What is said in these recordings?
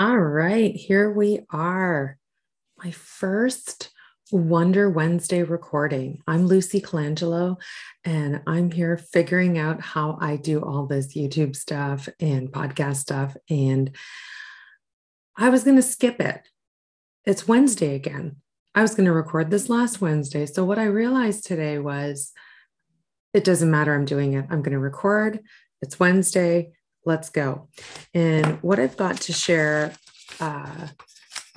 All right, here we are. My first Wonder Wednesday recording. I'm Lucy Colangelo, and I'm here figuring out how I do all this YouTube stuff and podcast stuff. And I was going to skip it. It's Wednesday again. I was going to record this last Wednesday. So, what I realized today was it doesn't matter. I'm doing it. I'm going to record. It's Wednesday let's go. And what I've got to share uh,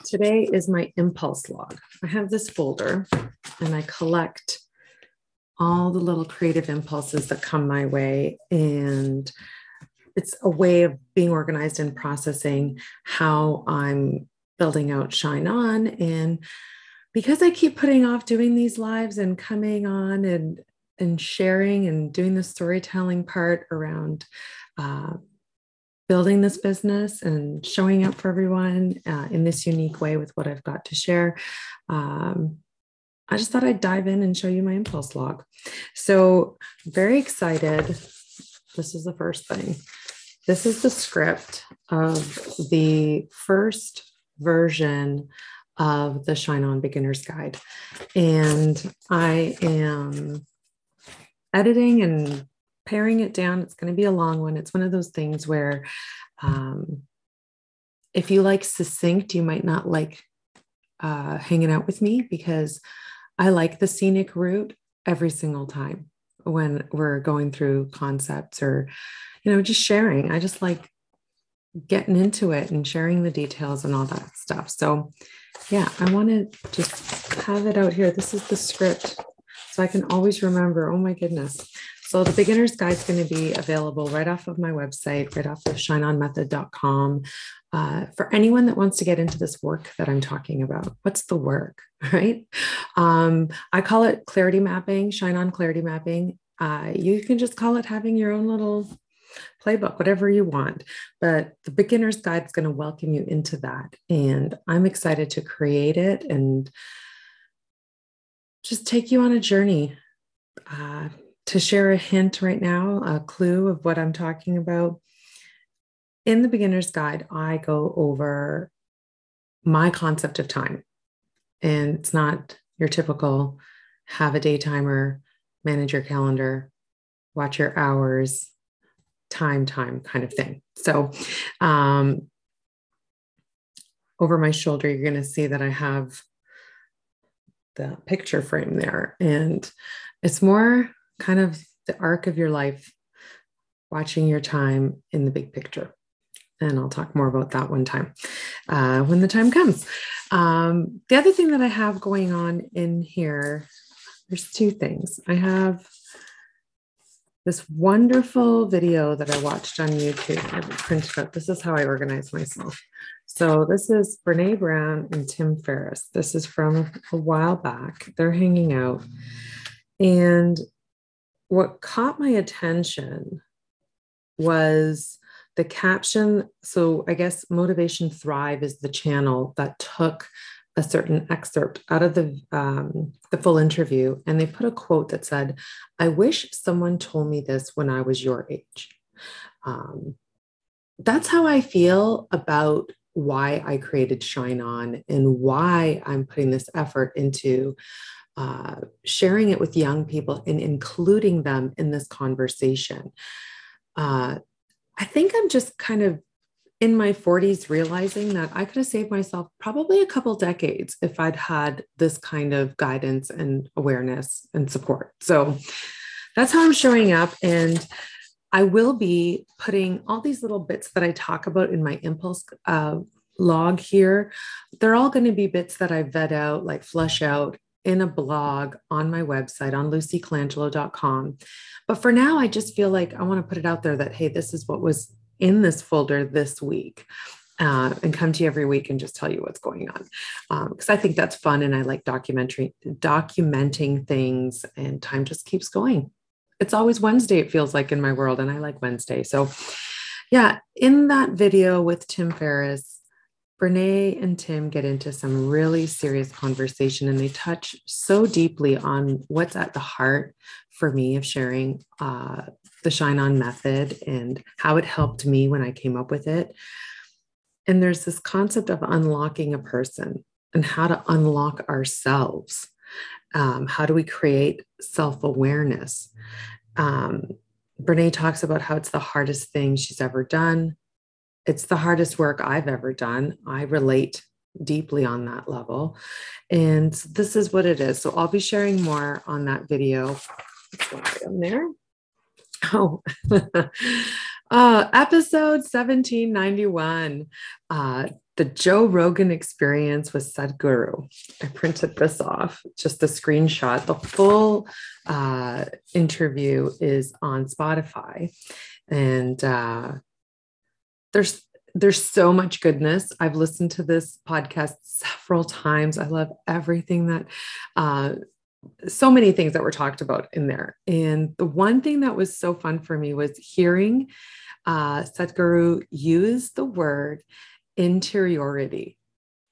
today is my impulse log. I have this folder and I collect all the little creative impulses that come my way. And it's a way of being organized and processing how I'm building out Shine On. And because I keep putting off doing these lives and coming on and and sharing and doing the storytelling part around uh, building this business and showing up for everyone uh, in this unique way with what I've got to share. Um, I just thought I'd dive in and show you my impulse log. So, very excited. This is the first thing. This is the script of the first version of the Shine On Beginner's Guide. And I am editing and paring it down. It's going to be a long one. It's one of those things where um, if you like succinct, you might not like uh, hanging out with me because I like the scenic route every single time when we're going through concepts or, you know, just sharing. I just like getting into it and sharing the details and all that stuff. So, yeah, I want to just have it out here. This is the script so I can always remember, oh my goodness, so the beginner's guide is going to be available right off of my website, right off of shineonmethod.com. Uh, for anyone that wants to get into this work that I'm talking about, what's the work, right? Um, I call it clarity mapping, Shine On clarity mapping. Uh, you can just call it having your own little playbook, whatever you want. But the beginner's guide is going to welcome you into that. And I'm excited to create it and just take you on a journey. Uh, to share a hint right now, a clue of what I'm talking about, in the beginner's guide, I go over my concept of time. And it's not your typical have a day timer, manage your calendar, watch your hours, time, time kind of thing. So, um, over my shoulder, you're going to see that I have the picture frame there. And it's more kind of the arc of your life, watching your time in the big picture. And I'll talk more about that one time uh, when the time comes. Um, the other thing that I have going on in here, there's two things. I have this wonderful video that I watched on YouTube. I printed out. This is how I organize myself. So this is Brene Brown and Tim Ferriss. This is from a while back. They're hanging out. And what caught my attention was the caption. So I guess Motivation Thrive is the channel that took a certain excerpt out of the um, the full interview, and they put a quote that said, "I wish someone told me this when I was your age." Um, that's how I feel about why I created Shine On and why I'm putting this effort into uh, sharing it with young people and including them in this conversation. Uh, I think I'm just kind of in my 40s realizing that I could have saved myself probably a couple decades if I'd had this kind of guidance and awareness and support. So that's how I'm showing up. And I will be putting all these little bits that I talk about in my impulse uh, log here. They're all going to be bits that I vet out, like flush out in a blog on my website on lucycolangelo.com. But for now, I just feel like I want to put it out there that, hey, this is what was in this folder this week. Uh, and come to you every week and just tell you what's going on because um, I think that's fun and I like documentary documenting things and time just keeps going. It's always Wednesday, it feels like in my world, and I like Wednesday. So, yeah, in that video with Tim Ferriss, Brene and Tim get into some really serious conversation and they touch so deeply on what's at the heart for me of sharing uh, the Shine On method and how it helped me when I came up with it. And there's this concept of unlocking a person and how to unlock ourselves. Um, how do we create self awareness? Um, Brene talks about how it's the hardest thing she's ever done. It's the hardest work I've ever done. I relate deeply on that level. And this is what it is. So I'll be sharing more on that video. On there. Oh, uh, episode 1791. Uh, the Joe Rogan experience with Sadhguru. I printed this off, just the screenshot. The full uh, interview is on Spotify. And uh, there's there's so much goodness. I've listened to this podcast several times. I love everything that, uh, so many things that were talked about in there. And the one thing that was so fun for me was hearing uh, Sadhguru use the word interiority.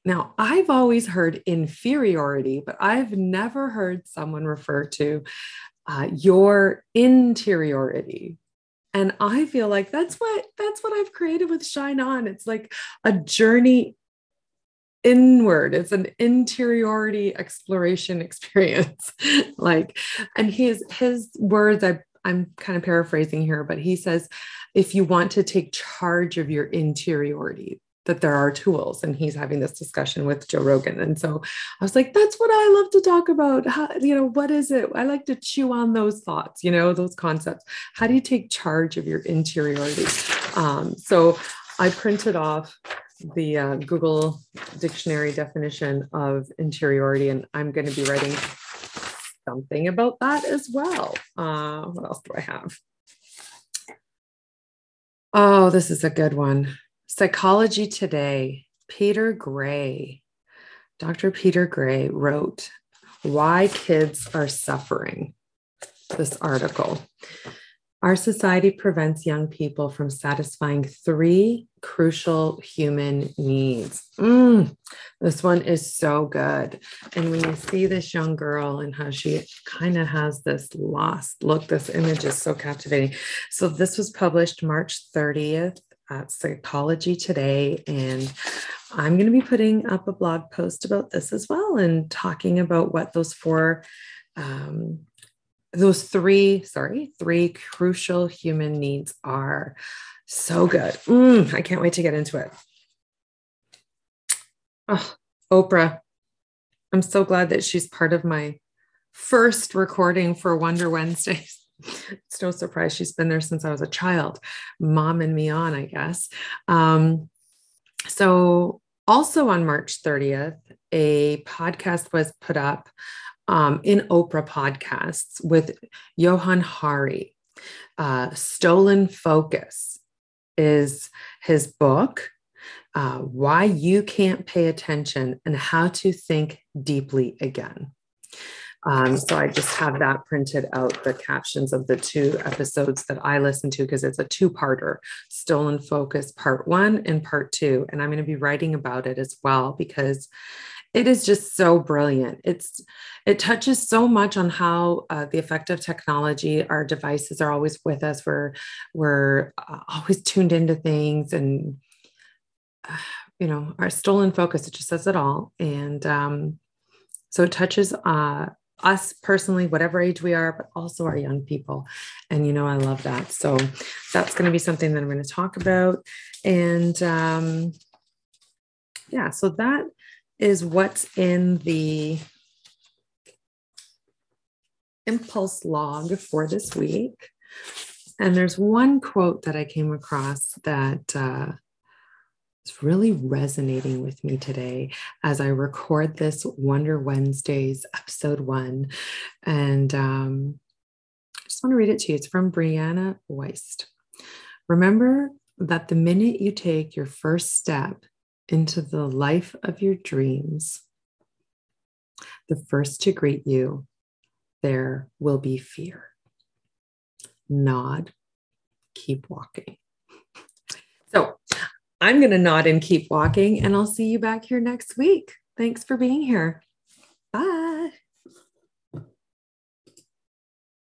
Now, I've always heard inferiority, but I've never heard someone refer to uh, your interiority and i feel like that's what that's what i've created with shine on. It's like a journey inward. It's an interiority exploration experience. Like and his his words i i'm kind of paraphrasing here but he says if you want to take charge of your interiority that there are tools and he's having this discussion with joe rogan. And so i was like that's what i love to talk about. How, you know what is it? I like to chew on those thoughts you know those concepts. How do you take charge of your interiority? Um, so i printed off the uh, google dictionary definition of interiority and i'm going to be writing something about that as well. Uh, what else do i have? Oh this is a good one Psychology Today, Peter Gray, Dr. Peter Gray wrote Why Kids Are Suffering. This article. Our society prevents young people from satisfying three crucial human needs. Mm, this one is so good. And when you see this young girl and how she kind of has this lost look, this image is so captivating. So, this was published March 30th, at Psychology Today. And I'm going to be putting up a blog post about this as well and talking about what those four, um, those three, sorry, three crucial human needs are. So good. Mm, I can't wait to get into it. Oh, Oprah. I'm so glad that she's part of my first recording for Wonder Wednesdays it's no surprise she's been there since I was a child, mom and me on, I guess. Um, so, also on March 30th, a podcast was put up um, in Oprah podcasts with Johann Hari. Uh, Stolen Focus is his book. Uh, why you can't pay attention and how to think deeply again. Um, so I just have that printed out, the captions of the two episodes that I listen to, because it's a two parter Stolen Focus Part One and Part Two. And I'm going to be writing about it as well because it is just so brilliant. It's it touches so much on how uh, the effect of technology our devices are always with us. We're we're uh, always tuned into things and uh, you know our stolen focus it just says it all. And um, so it touches uh, us personally, whatever age we are, but also our young people. And, you know, I love that. So that's going to be something that I'm going to talk about. And um, yeah, so that is what's in the impulse log for this week. And there's one quote that I came across that uh, it's really resonating with me today as I record this Wonder Wednesdays episode one. And um, I just want to read it to you. It's from Brianna Wiest. Remember that the minute you take your first step into the life of your dreams, the first to greet you, there will be fear. Nod, keep walking. I'm going to nod and keep walking, and I'll see you back here next week. Thanks for being here. Bye.